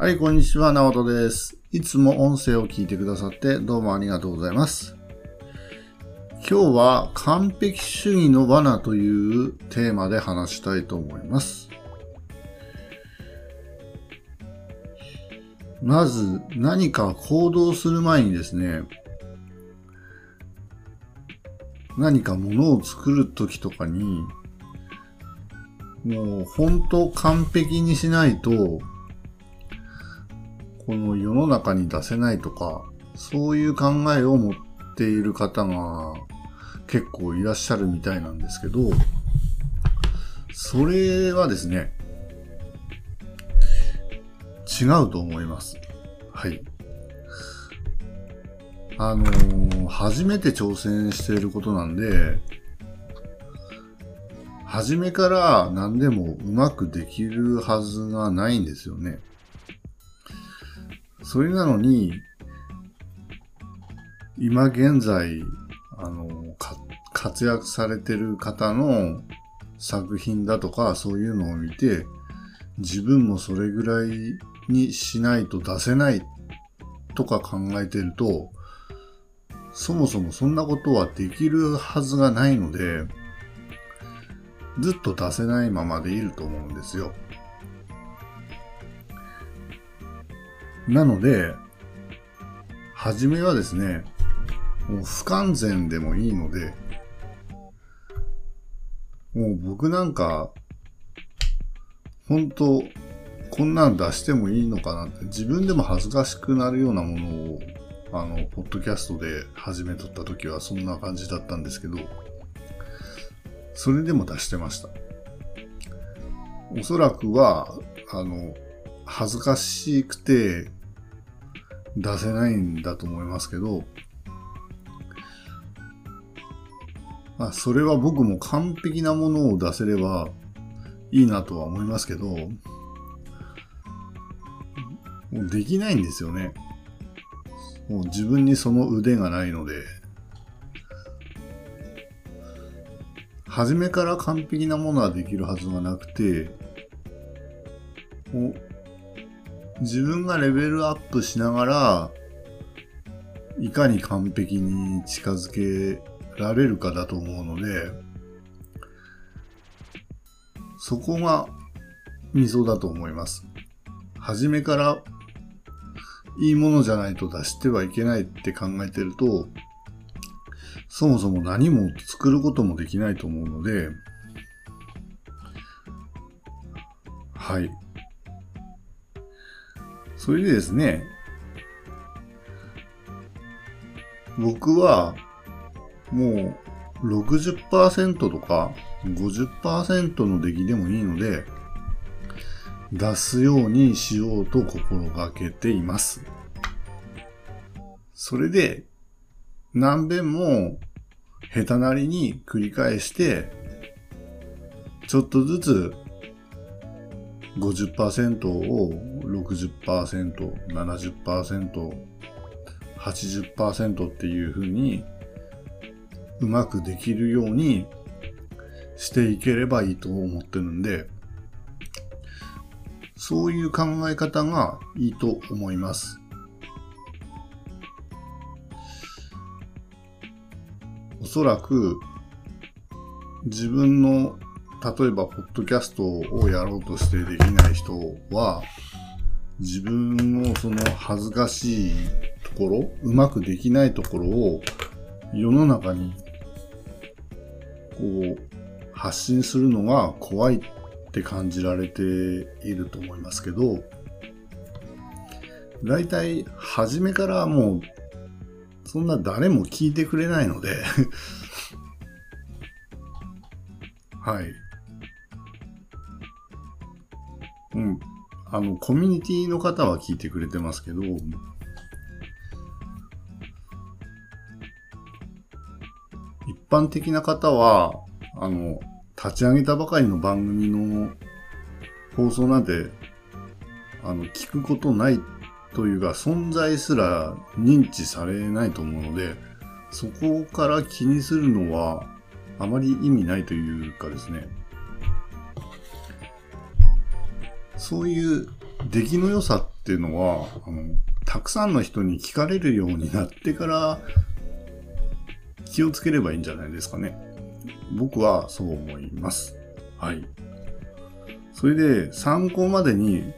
はい、こんにちは、なおとです。いつも音声を聞いてくださってどうもありがとうございます。今日は完璧主義の罠というテーマで話したいと思います。まず何か行動する前にですね、何か物を作るときとかに、もう本当完璧にしないと、この世の中に出せないとか、そういう考えを持っている方が結構いらっしゃるみたいなんですけど、それはですね、違うと思います。はい。あのー初めて挑戦していることなんで、初めから何でもうまくできるはずがないんですよね。それなのに、今現在、あの、活躍されてる方の作品だとか、そういうのを見て、自分もそれぐらいにしないと出せないとか考えてると、そもそもそんなことはできるはずがないので、ずっと出せないままでいると思うんですよ。なので、はじめはですね、もう不完全でもいいので、もう僕なんか、本当こんなん出してもいいのかなって、自分でも恥ずかしくなるようなものを、あの、ポッドキャストで始めとった時はそんな感じだったんですけど、それでも出してました。おそらくは、あの、恥ずかしくて出せないんだと思いますけど、まあ、それは僕も完璧なものを出せればいいなとは思いますけど、もうできないんですよね。もう自分にその腕がないので、初めから完璧なものはできるはずがなくて、もう自分がレベルアップしながら、いかに完璧に近づけられるかだと思うので、そこがミソだと思います。初めからいいものじゃないと出してはいけないって考えてると、そもそも何も作ることもできないと思うので、はい。それでですね、僕はもう60%とか50%の出来でもいいので、出すようにしようと心がけています。それで、何遍も下手なりに繰り返して、ちょっとずつ50%を60%、70%、80%っていう風にうまくできるようにしていければいいと思ってるんで、そういう考え方がいいと思います。おそらく自分の例えばポッドキャストをやろうとしてできない人は自分のその恥ずかしいところ、うまくできないところを世の中にこう発信するのが怖いって感じられていると思いますけど、だいたい初めからもうそんな誰も聞いてくれないのではい。うん。あの、コミュニティの方は聞いてくれてますけど、一般的な方は、あの、立ち上げたばかりの番組の放送なんて、あの、聞くことないというか、存在すら認知されないと思うので、そこから気にするのは、あまり意味ないというかですね、そういう出来の良さっていうのは、あの、たくさんの人に聞かれるようになってから気をつければいいんじゃないですかね。僕はそう思います。はい。それで参考までに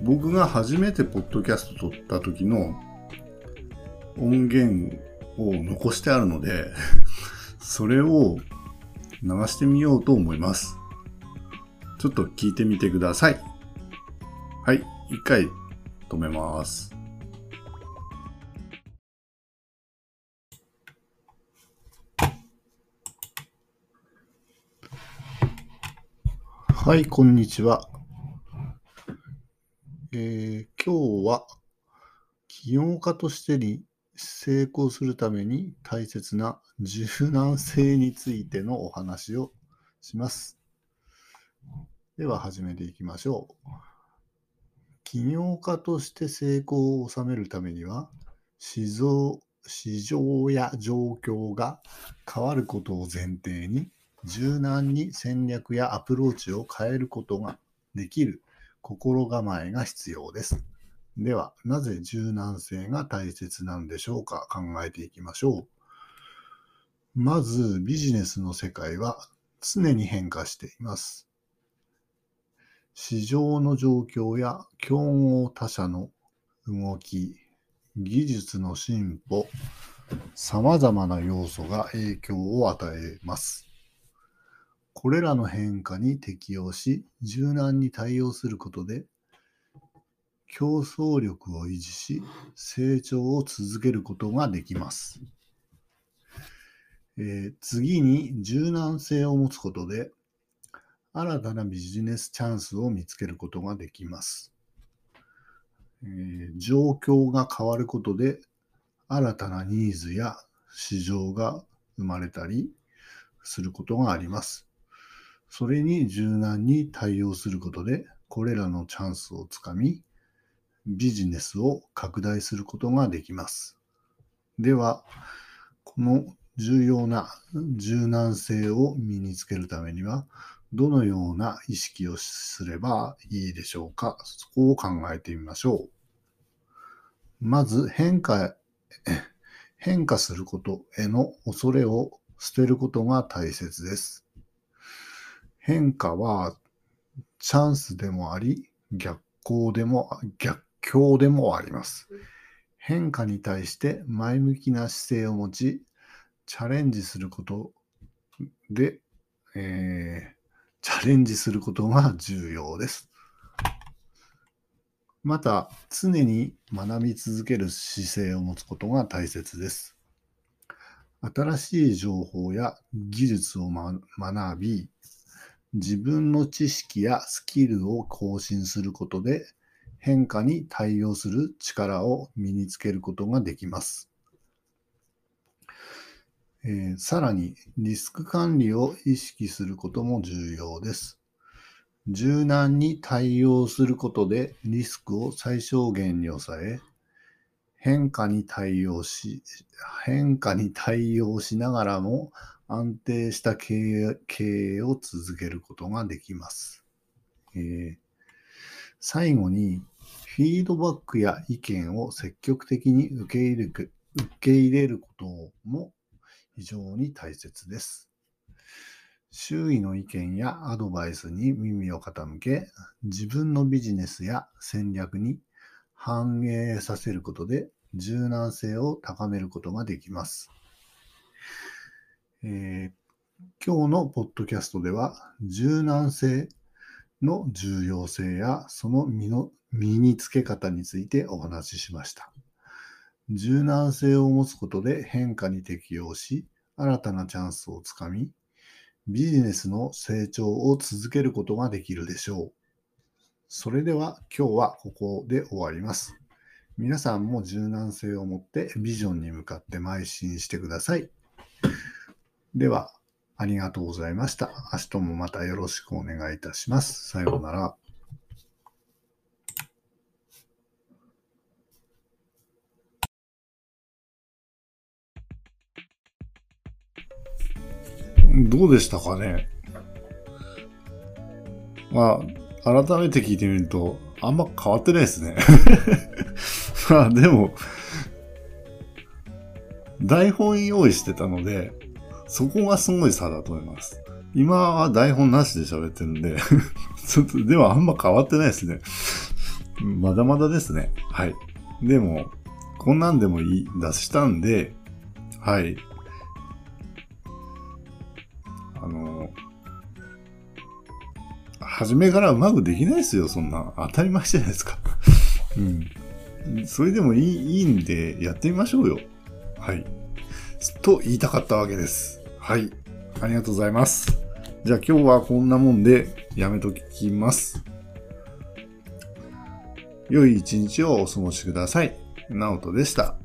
僕が初めてポッドキャスト撮った時の音源を残してあるので それを流してみようと思います。ちょっと聞いてみてください。はい、一回止めます。はい、こんにちは。えー、今日は起業家としてに成功するために大切な柔軟性についてのお話をします。では始めていきましょう。起業家として成功を収めるためには市場市場や状況が変わることを前提に柔軟に戦略やアプローチを変えることができる心構えが必要です。では、なぜ柔軟性が大切なんでしょうか？考えていきましょう。まず、ビジネスの世界は常に変化しています。市場の状況や競合他社の動き、技術の進歩、様々な要素が影響を与えます。これらの変化に適応し、柔軟に対応することで、競争力を維持し、成長を続けることができます。えー、次に柔軟性を持つことで、新たなビジネスチャンスを見つけることができます。えー、状況が変わることで、新たなニーズや市場が生まれたりすることがあります。それに柔軟に対応することで、これらのチャンスをつかみ、ビジネスを拡大することができます。では、この重要な柔軟性を身につけるためには、どのような意識をすればいいでしょうか？そこを考えてみましょう。まず変化、変化することへの恐れを捨てることが大切です。変化はチャンスでもあり、逆行でも、逆境でもあります。変化に対して前向きな姿勢を持ち、チャレンジすることで、えー、チャレンジすることが重要です。また、常に学び続ける姿勢を持つことが大切です。新しい情報や技術を、ま、学び、自分の知識やスキルを更新することで変化に対応する力を身につけることができます。えー、さらにリスク管理を意識することも重要です。柔軟に対応することでリスクを最小限に抑え、変化に対応し、変化に対応しながらも安定した経営経営を続けることができます。えー、最後に、フィードバックや意見を積極的に受け入れ受け入れることも非常に大切です。周囲の意見やアドバイスに耳を傾け、自分のビジネスや戦略に反映させることで柔軟性を高めることができます。えー、今日のポッドキャストでは柔軟性の重要性やその身の身につけ方についてお話ししました。柔軟性を持つことで変化に適応し、新たなチャンスをつかみ、ビジネスの成長を続けることができるでしょう。それでは今日はここで終わります。皆さんも柔軟性を持ってビジョンに向かって邁進してください。では、ありがとうございました。明日もまたよろしくお願いいたします。さようなら。どうでしたかね？まあ、改めて聞いてみると、あんま変わってないですね。まあでも、台本用意してたので、そこがすごい差だと思います。今は台本なしで喋ってるんで ちょっと、でもあんま変わってないですね。まだまだですね。はい。でも、こんなんでもいい、出したんで、はい。初めからうまくできないですよ、そんな。当たり前じゃないですか。うん。それでもいい、いいんで、やってみましょうよ。はい。と言いたかったわけです。はい。ありがとうございます。じゃあ今日はこんなもんでやめときます。良い一日をお過ごしください。ナオトでした。